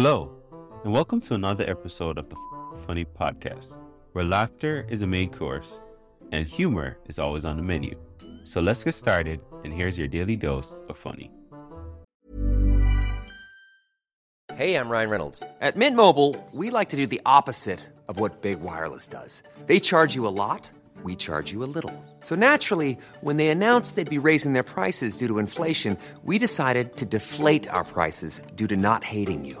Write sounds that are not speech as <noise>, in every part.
Hello, and welcome to another episode of the Funny Podcast, where laughter is a main course and humor is always on the menu. So let's get started, and here's your daily dose of funny. Hey, I'm Ryan Reynolds. At Mint Mobile, we like to do the opposite of what Big Wireless does. They charge you a lot, we charge you a little. So naturally, when they announced they'd be raising their prices due to inflation, we decided to deflate our prices due to not hating you.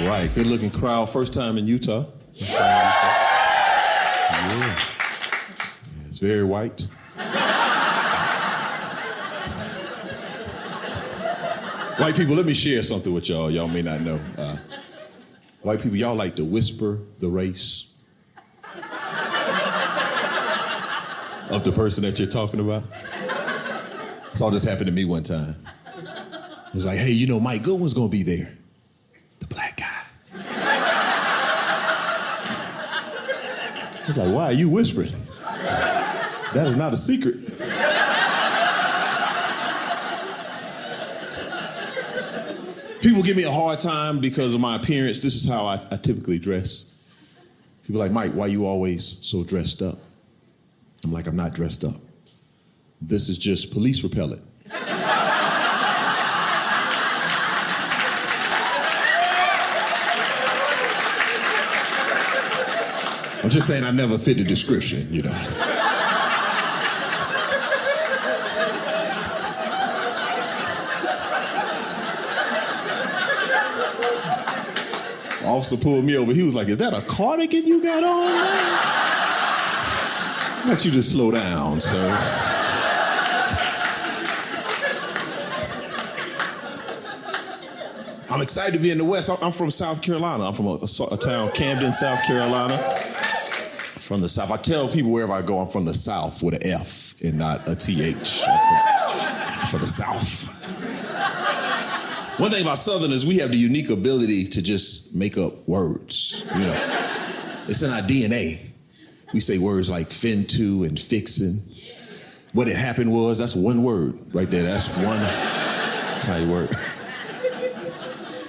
All right, good looking crowd. First time in Utah. Yeah. Yeah, It's very white. white people, let me share something with y'all. Y'all may not know. Uh, white people, y'all like to whisper the race of the person that you're talking about. Saw this happen to me one time. It was like, hey, you know, Mike Goodwin's gonna be there. The black guy. Was like, why are you whispering? That is not a secret. People give me a hard time because of my appearance. This is how I, I typically dress. People like, Mike, why you always so dressed up? I'm like, I'm not dressed up. This is just police repellent. I'm just saying I never fit the description, you know. Officer pulled me over. He was like, Is that a cardigan you got on? man?" Why don't you just slow down, sir? I'm excited to be in the West. I'm- I'm from South Carolina. I'm from a, a- a town, Camden, South Carolina. From the South. I tell people wherever I go, I'm from the South with an F and not a TH. I'm from, from the South. One thing about Southerners, we have the unique ability to just make up words. You know, it's in our DNA. We say words like fin to and fixin'. What it happened was, that's one word right there. That's one, that's how you work.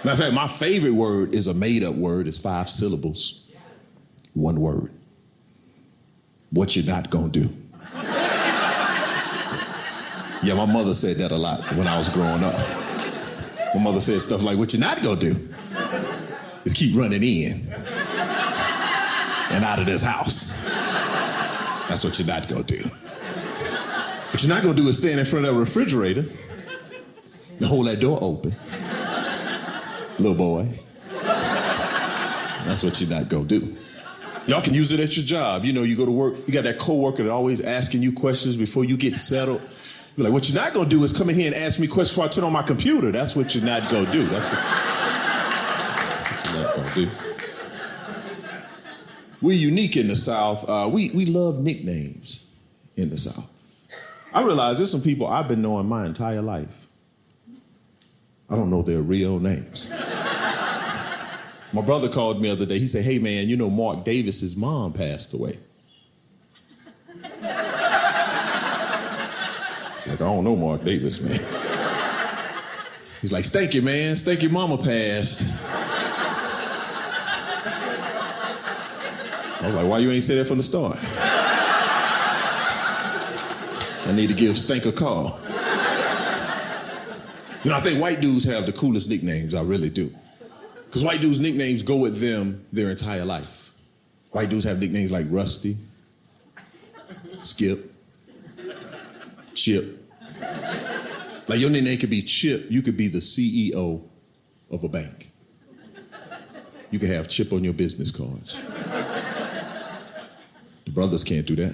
Matter of fact, my favorite word is a made up word. It's five syllables. One word. What you're not gonna do. Yeah, my mother said that a lot when I was growing up. My mother said stuff like, What you're not gonna do is keep running in and out of this house. That's what you're not gonna do. What you're not gonna do is stand in front of that refrigerator and hold that door open. Little boy. That's what you're not gonna do. Y'all can use it at your job. You know, you go to work, you got that coworker that always asking you questions before you get settled. You're like, what you're not gonna do is come in here and ask me questions before I turn on my computer. That's what you're not gonna do. That's what, what <laughs> you're not gonna do. We're unique in the South. Uh, we, we love nicknames in the South. I realize there's some people I've been knowing my entire life. I don't know their real names. My brother called me the other day. He said, Hey, man, you know, Mark Davis's mom passed away. It's like, I don't know Mark Davis, man. He's like, thank you, man. Thank you, mama passed. I was like, why you ain't say that from the start? I need to give Stank a call. You know, I think white dudes have the coolest nicknames. I really do. Because white dudes' nicknames go with them their entire life. White dudes have nicknames like Rusty, Skip, Chip. Like your nickname could be Chip. You could be the CEO of a bank. You could have Chip on your business cards. The brothers can't do that.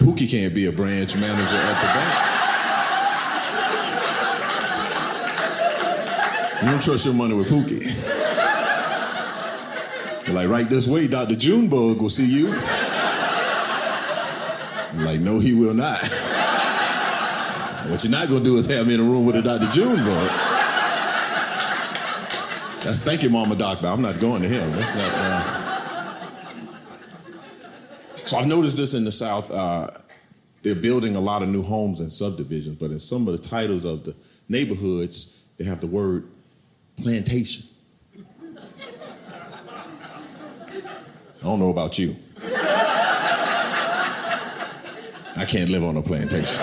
Pookie can't be a branch manager at the bank. You don't trust your money with Pookie. Like, right this way, Dr. Junebug will see you. Like, no, he will not. what you're not gonna do is have me in a room with a Dr. Junebug. That's thank you, Mama Doctor. I'm not going to him. That's not. Uh... So I've noticed this in the South. Uh, they're building a lot of new homes and subdivisions, but in some of the titles of the neighborhoods, they have the word plantation. I don't know about you. I can't live on a plantation.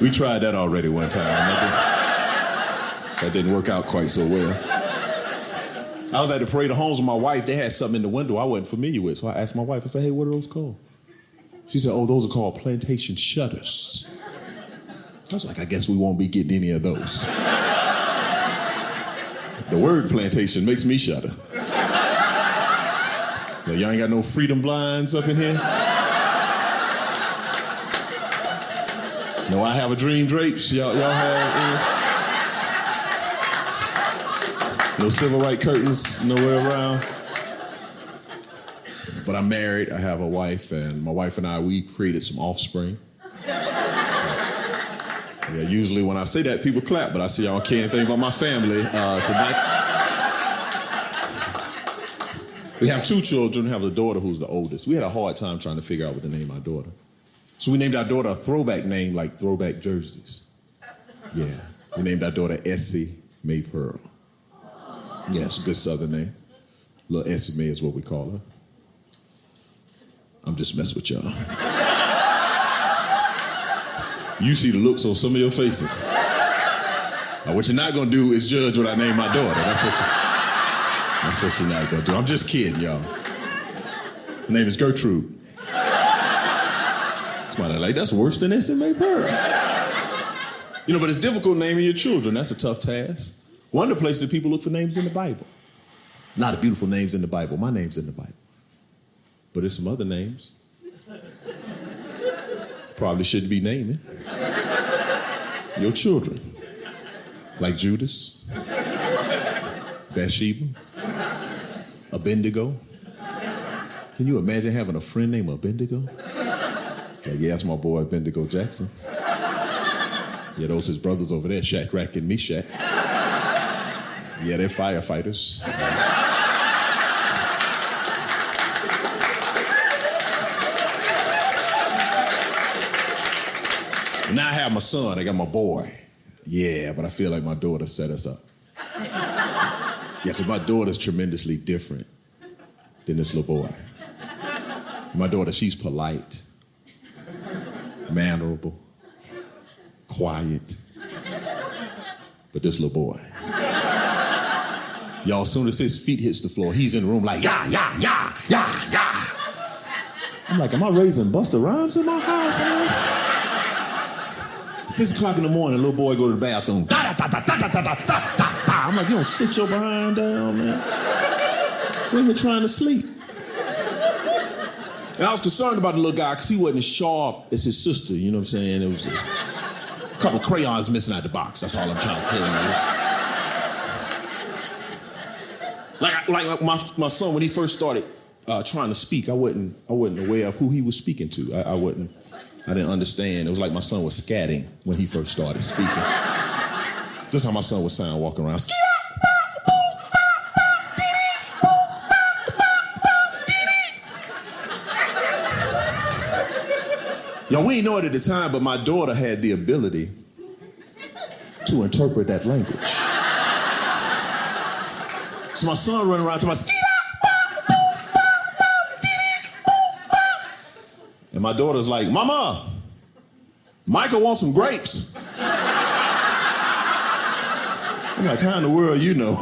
We tried that already one time. That didn't, work out quite so well. I was at the parade of homes with my wife. They had something in the window I wasn't familiar with. So I asked my wife, I said, hey, what are those called? She said, oh, those are called plantation shutters. I was like, I guess we won't be getting any of those. the word plantation makes me shudder. Now, y'all ain't got no freedom blinds up in here? No, I have a dream drapes. Y'all, y'all have any? No civil right curtains nowhere around. But I'm married. I have a wife, and my wife and I we created some offspring. Yeah, usually when I say that, people clap, but I see y'all care anything about my family uh, tonight. We have two children. We have a daughter who's the oldest. We had a hard time trying to figure out what to name our daughter. So we named our daughter a throwback name like throwback jerseys. Yeah. We named our daughter Essie May Pearl. Yeah, it's a good southern name. Little Essie May is what we call her. I'm just messing with y'all. You see the looks on some of your faces. Now, what you're not gonna do is judge what I name my daughter. That's what, you, that's what you're not gonna do. I'm just kidding, y'all. Her name is Gertrude. Somebody like, that's worse than Essie May Pearl. You know, but it's difficult naming your children. That's a tough task. One of the places that people look for names in the Bible. Not the beautiful names in the Bible. My name's in the Bible. But there's some other names. Probably shouldn't be naming your children. Like Judas, Bathsheba, Abednego. Can you imagine having a friend named Abednego? Like, yeah, that's my boy Abednego Jackson. Yeah, those his brothers over there, Shadrach and Meshach. Yeah, they're firefighters. Now I have my son, I got my boy. Yeah, but I feel like my daughter set us up. <laughs> Yeah, because my daughter's tremendously different than this little boy. My daughter, she's polite, mannerable, quiet. But this little boy, y'all, as soon as his feet hits the floor, he's in the room like, yeah, yeah, yeah, yeah, yeah. I'm like, am I raising Busta Rhymes in my house? Six o'clock in the morning, little boy go to the bathroom. Da, da, da, da, da, da, da, da, da. I'm like, you don't sit your behind down, man. We're here trying to sleep. And I was concerned about the little guy because he wasn't as sharp as his sister. You know what I'm saying? It was a couple crayons missing out the box. That's all I'm trying to tell you. Like, like my, my son, when he first started uh, trying to speak, I wasn't, I wasn't aware of who he was speaking to. I, I wasn't. I didn't understand. It was like my son was scatting when he first started speaking. Just how my son would sound walking around. Y'all, we didn't know it at the time, but my daughter had the ability to interpret that language. So my son running around to my and my daughter's like, Mama, Michael wants some grapes. I'm like, how in the world you know?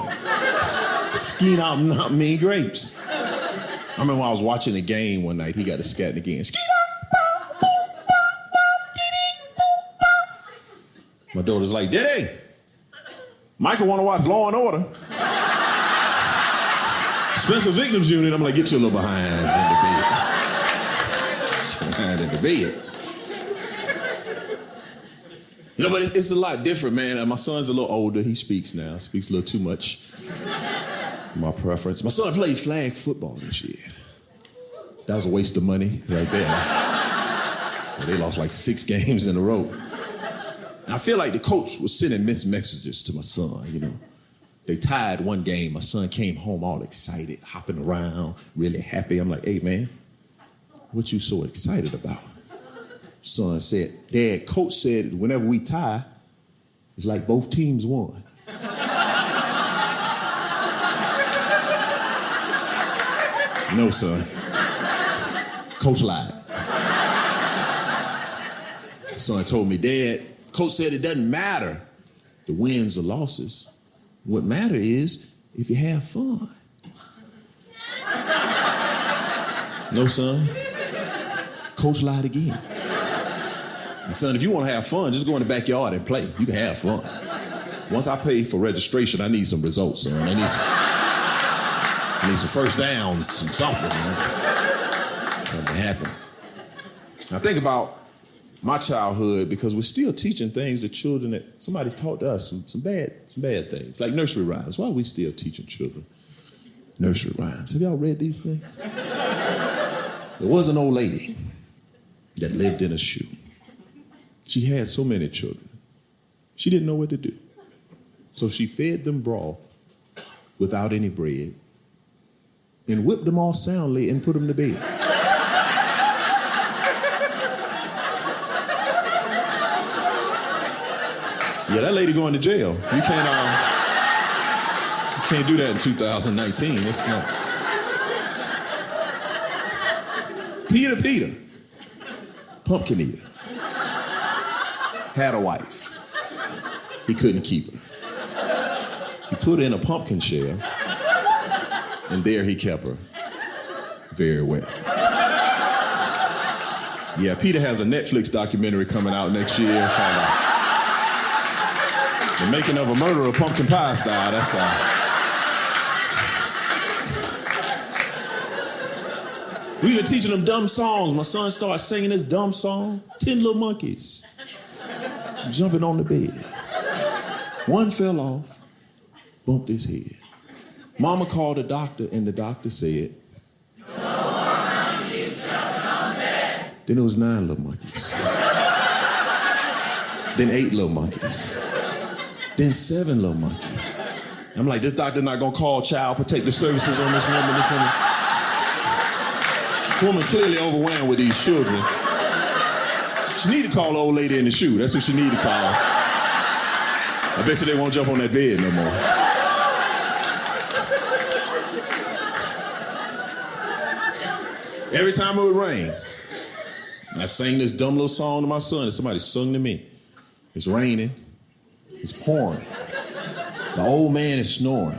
Skeet out not mean grapes. I remember when I was watching a game one night, he got a scat again. My daughter's like, Daddy, Michael want to watch Law and Order. Special Victims Unit. I'm like, get you a little. Behind bed. You know, but it's a lot different, man. Uh, my son's a little older. He speaks now. Speaks a little too much. My preference. My son played flag football this year. That was a waste of money right there. they lost like six games in a row. And I feel like the coach was sending mixed messages to my son, you know. They tied one game. My son came home all excited, hopping around, really happy. I'm like, hey, man, what you so excited about? Son said, Dad, coach said whenever we tie, it's like both teams won. no, son. Coach lied. Son told me, Dad, coach said it doesn't matter the wins or losses. What matter is if you have fun. no, son. Coach lied again. Son, if you want to have fun, just go in the backyard and play. You can have fun. Once I pay for registration, I need some results, son. I need some, I need some first downs, some something. You know? Something happen. I think about my childhood because we're still teaching things to children that somebody taught us some, some bad some bad things like nursery rhymes. Why are we still teaching children nursery rhymes? Have y'all read these things? there was an old lady that lived in a shoe. She had so many children. She didn't know what to do. So she fed them broth without any bread and whipped them all soundly and put them to bed. Yeah, that lady going to jail. You can't, uh, you can't do that in 2019. It's not. Peter Peter, pumpkin eater, had a wife. He couldn't keep her. He put her in a pumpkin shell, and there he kept her very well. Yeah, Peter has a Netflix documentary coming out next year called The Making of a Murderer Pumpkin Pie Style. That's uh, We been teaching them dumb songs. My son started singing this dumb song, Ten Little Monkeys, jumping on the bed. One fell off, bumped his head. Mama called the doctor, and the doctor said, No monkeys on bed. Then it was nine little monkeys. then eight little monkeys. Then seven little monkeys. I'm like, this doctor not gonna call child protective services on this woman. This woman, this woman clearly overwhelmed with these children. She need to call the old lady in the shoe. That's what she need to call. I bet you they won't jump on that bed no more. Every time it would rain, I sang this dumb little song to my son, and somebody sung to me. It's raining, it's pouring. The old man is snoring.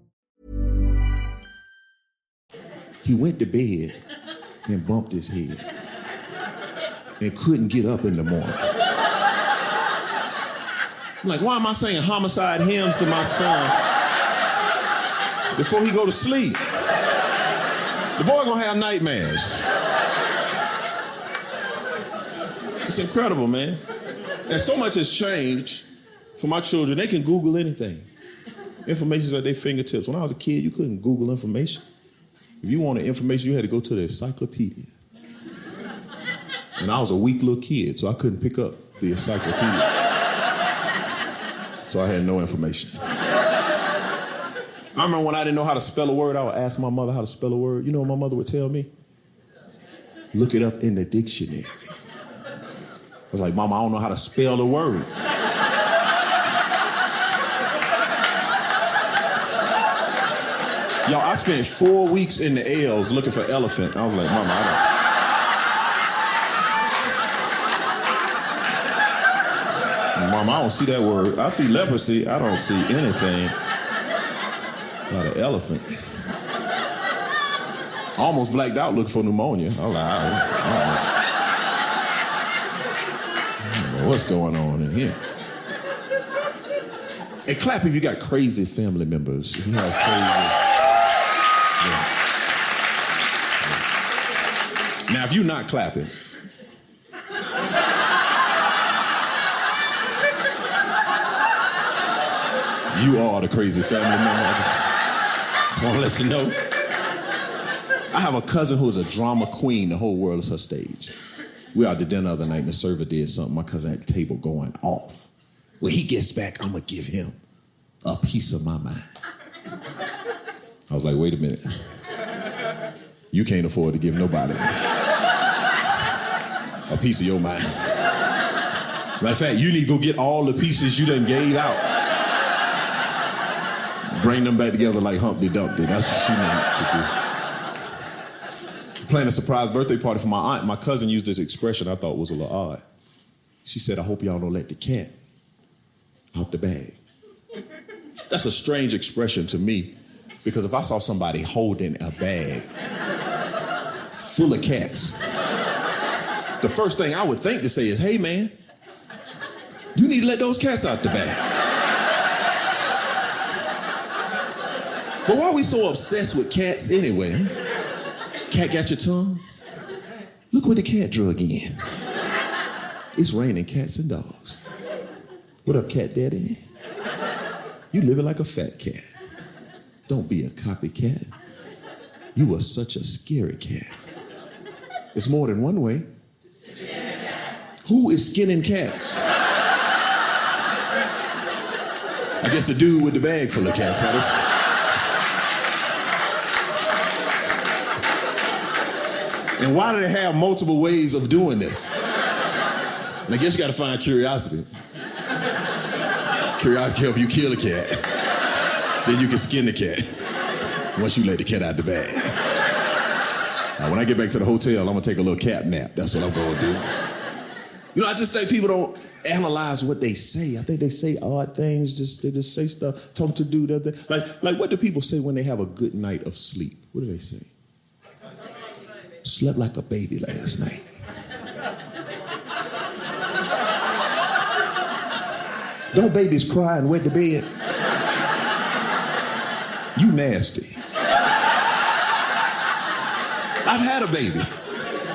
He went to bed and bumped his head and couldn't get up in the morning. I'm like, why am I saying homicide hymns to my son before he go to sleep? The boy gonna have nightmares. It's incredible, man. And so much has changed for my children. They can Google anything. Information's at their fingertips. When I was a kid, you couldn't Google information. If you wanted information, you had to go to the encyclopedia. And I was a weak little kid, so I couldn't pick up the encyclopedia. So I had no information. I remember when I didn't know how to spell a word, I would ask my mother how to spell a word. You know what my mother would tell me? Look it up in the dictionary. I was like, Mama, I don't know how to spell the word. Y'all, I spent four weeks in the L's looking for elephant. I was like, Mama, I don't. Mama, I don't see that word. I see leprosy. I don't see anything about an elephant. I almost blacked out looking for pneumonia. I was like, I don't know what's going on in here. And clap if you got crazy family members. If you have crazy. Yeah. You're not clapping, you are the crazy family member. I just, just want to let you know. I have a cousin who's a drama queen. The whole world is her stage. We at the dinner the other night, and the server did something. My cousin at the table going off. When he gets back, I'm gonna give him a piece of my mind. I was like, wait a minute. You can't afford to give nobody a piece of your mind. Matter of fact, you need to go get all the pieces you done gave out. Bring them back together like Humpty Dumpty. That's what you need to do. Planning a surprise birthday party for my aunt. My cousin used this expression I thought was a little odd. She said, I hope y'all don't let the cat out the bag. That's a strange expression to me because if I saw somebody holding a bag full of cats, the first thing I would think to say is, hey man, you need to let those cats out the bag. But why are we so obsessed with cats anyway? Cat got your tongue? Look what the cat drug in. It's raining cats and dogs. What up, cat daddy? You living like a fat cat. Don't be a copycat. You are such a scary cat. It's more than one way. Who is skinning cats? I guess the dude with the bag full of cats. Huh? And why do they have multiple ways of doing this? And I guess you got to find curiosity. Curiosity help you kill a cat. then you can skin the cat once you let the cat out the bag. Now, when I get back to the hotel, I'm gonna take a little cat nap. That's what I'm gonna do. You know, I just think people don't analyze what they say. I think they say odd things. Just they just say stuff. Talk to do that. Like, like what do people say when they have a good night of sleep? What do they say? Slept like a baby last night. Don't babies cry and wet the bed? You nasty. I've had a baby.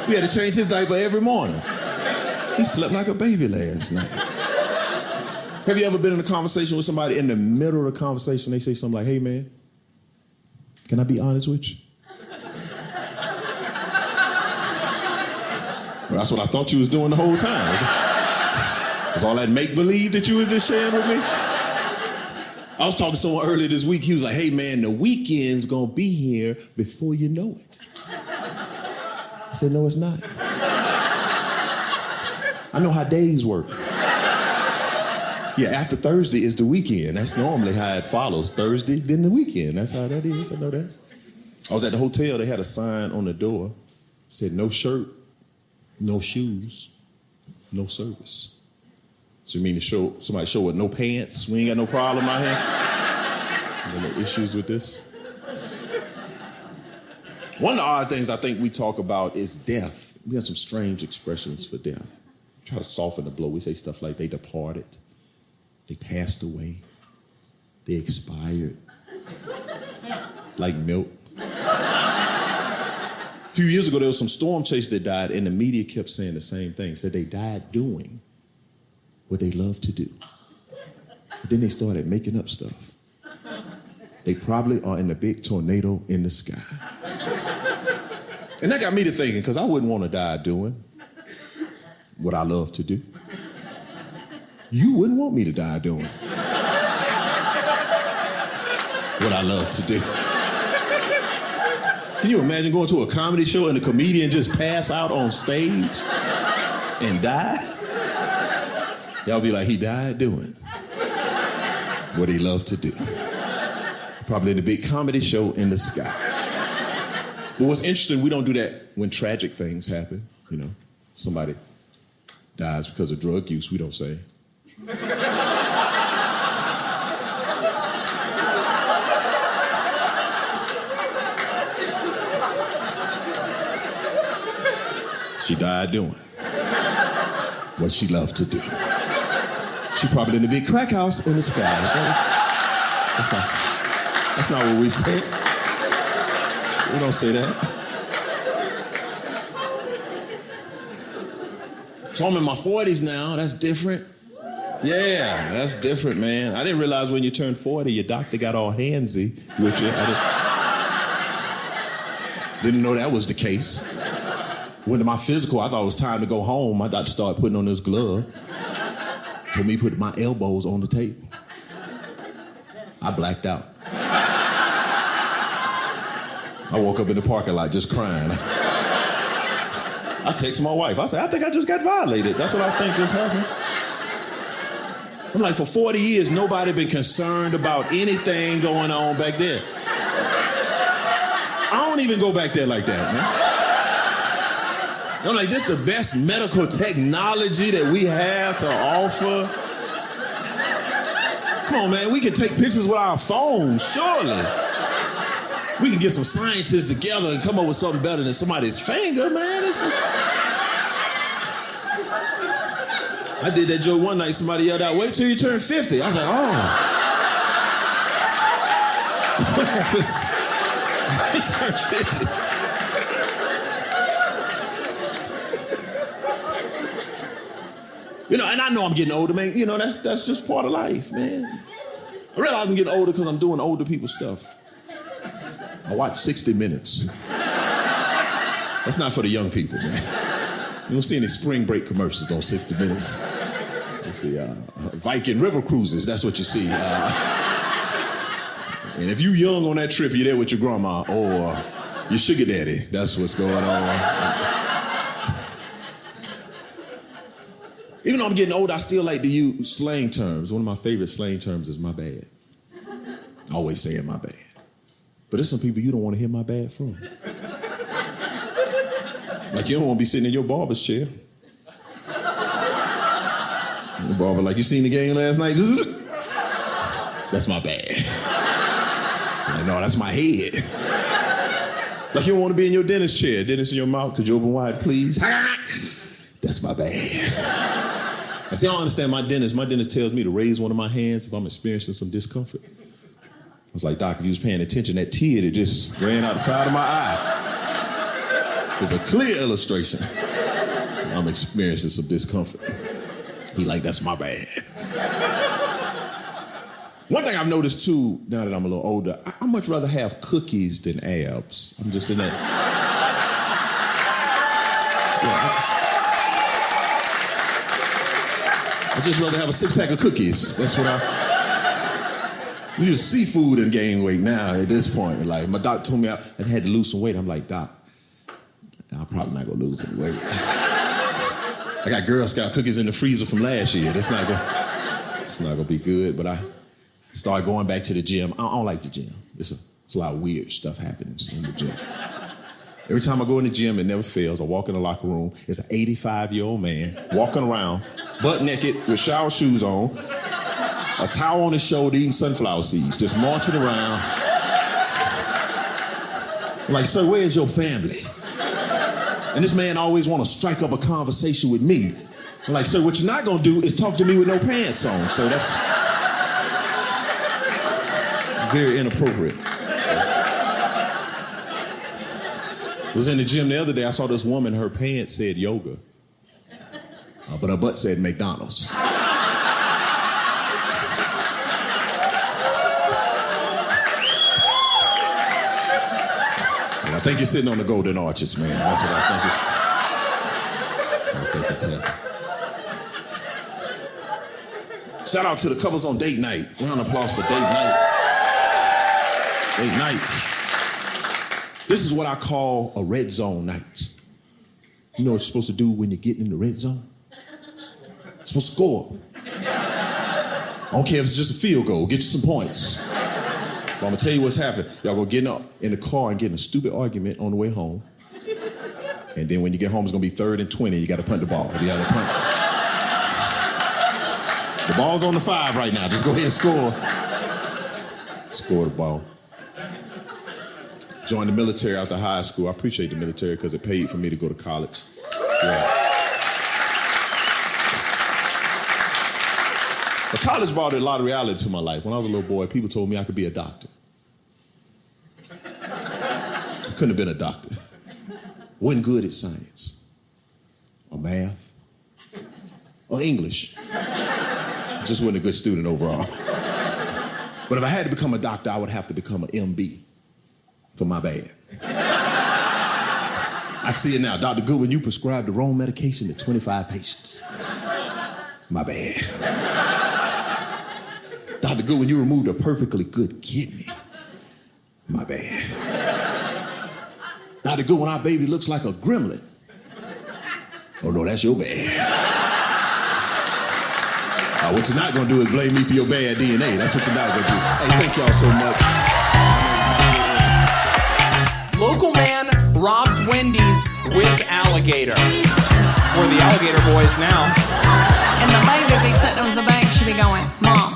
We had to change his diaper every morning. He slept like a baby last night. Have you ever been in a conversation with somebody in the middle of the conversation, they say something like, hey man, can I be honest with you? Well, that's what I thought you was doing the whole time. Was all that make believe that you was just sharing with me? I was talking to someone earlier this week. He was like, hey man, the weekend's gonna be here before you know it. I said, no, it's not. I know how days work. Yeah, after Thursday is the weekend. That's normally how it follows. Thursday, then the weekend. That's how that is. I know that. I was at the hotel, they had a sign on the door said, no shirt, no shoes, no service. So you mean to show somebody show with no pants? We ain't got no problem out here. <laughs> No issues with this. One of the odd things I think we talk about is death. We have some strange expressions for death. Try to soften the blow. We say stuff like they departed, they passed away, they expired, <laughs> like milk. A few years ago, there was some storm chasers that died, and the media kept saying the same thing. Said they died doing what they love to do. But then they started making up stuff. They probably are in a big tornado in the sky. And that got me to thinking, because I wouldn't want to die doing what I love to do. You wouldn't want me to die doing what I love to do. Can you imagine going to a comedy show and the comedian just pass out on stage and die? Y'all be like, he died doing what he loved to do. Probably in a big comedy show in the sky. But what's interesting, we don't do that when tragic things happen. You know, somebody dies because of drug use, we don't say. She died doing what she loved to do. She probably in the big crack house in the sky. That's not, that's not what we say. We don't say that. So I'm in my 40s now. That's different. Yeah, that's different, man. I didn't realize when you turned 40, your doctor got all handsy with you. Didn't, didn't know that was the case. Went to my physical, I thought it was time to go home. My doctor started putting on this glove. Told me to put my elbows on the table. I blacked out. I woke up in the parking lot just crying. <laughs> I text my wife. I said, I think I just got violated. That's what I think just happened. I'm like, for 40 years, nobody been concerned about anything going on back there. I don't even go back there like that, man. I'm like, this is the best medical technology that we have to offer. Come on, man, we can take pictures with our phones, surely. We can get some scientists together and come up with something better than somebody's finger, man. It's just... I did that joke one night, somebody yelled out, wait till you turn 50. I was like, oh. <laughs> what happens? I turn 50. You know, and I know I'm getting older, man. You know, that's that's just part of life, man. I realize I'm getting older because I'm doing older people stuff. I watch 60 Minutes. That's not for the young people, man. You don't see any spring break commercials on 60 Minutes. You see uh, Viking river cruises. That's what you see. Uh, and if you young on that trip, you're there with your grandma or your sugar daddy. That's what's going on. Even though I'm getting old, I still like to use slang terms. One of my favorite slang terms is my bad. Always saying my bad. But there's some people you don't want to hear my bad from. Like you don't want to be sitting in your barber's chair. The barber like, you seen the game last night? <laughs> That's my bad. Like, no, that's my head. Like you don't want to be in your dentist chair, dentist in your mouth, could you open wide, please? <laughs> That's my bad. <laughs> I see, I don't understand my dentist. My dentist tells me to raise one of my hands if I'm experiencing some discomfort. I was like, Doc, if you was paying attention, that tear that just ran out side of my eye is a clear illustration. I'm experiencing some discomfort. He like, that's my bad. One thing I've noticed too, now that I'm a little older, I, I much rather have cookies than abs. I'm just in that. Yeah, I just, I just rather have a six pack of cookies. That's what I. We use seafood and gain weight now at this point. Like my doc told me I, had to lose some weight. I'm like, Doc, I'm probably not gonna lose any weight. I got Girl Scout cookies in the freezer from last year. That's not gonna, it's not gonna be good. But I started going back to the gym. I don't like the gym. It's a, it's a lot of weird stuff happening in the gym. Every time I go in the gym, it never fails. I walk in the locker room. It's an 85 year old man walking around, butt naked, with shower shoes on, a towel on his shoulder, eating sunflower seeds, just marching around. Like, sir, where's your family? And this man always want to strike up a conversation with me. I'm like, sir, what you're not gonna do is talk to me with no pants on. So that's very inappropriate. was in the gym the other day. I saw this woman. Her pants said yoga, uh, but her butt said McDonald's. Think you're sitting on the golden arches, man. That's what I think is. That's what I think happening. Shout out to the couples on date night. Round of applause for date night. Date night. This is what I call a red zone night. You know what you're supposed to do when you're getting in the red zone? You're supposed to score. I don't care if it's just a field goal, get you some points. But I'm gonna tell you what's happening. Y'all gonna get up in the car and get in a stupid argument on the way home. And then when you get home, it's gonna be third and 20. You gotta punt the ball. You gotta punt. The ball's on the five right now. Just go ahead and score. Score the ball. Joined the military after high school. I appreciate the military because it paid for me to go to college. Yeah. But college brought a lot of reality to my life. When I was a little boy, people told me I could be a doctor. I couldn't have been a doctor. Wasn't good at science, or math, or English. Just wasn't a good student overall. But if I had to become a doctor, I would have to become an MB for my bad. I see it now. Dr. Goodwin, you prescribed the wrong medication to 25 patients. My bad. Dr. Goodwin, you removed a perfectly good kidney. My bad. Not good Goodwin, our baby looks like a gremlin. Oh no, that's your bad. Uh, what you're not gonna do is blame me for your bad DNA. That's what you're not gonna do. Hey, thank y'all so much. Local man robs Wendy's with alligator. We're the alligator boys now. And the baby be sitting on the bank, she be going, Mom,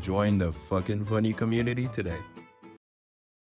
Join the FOQN funny community today.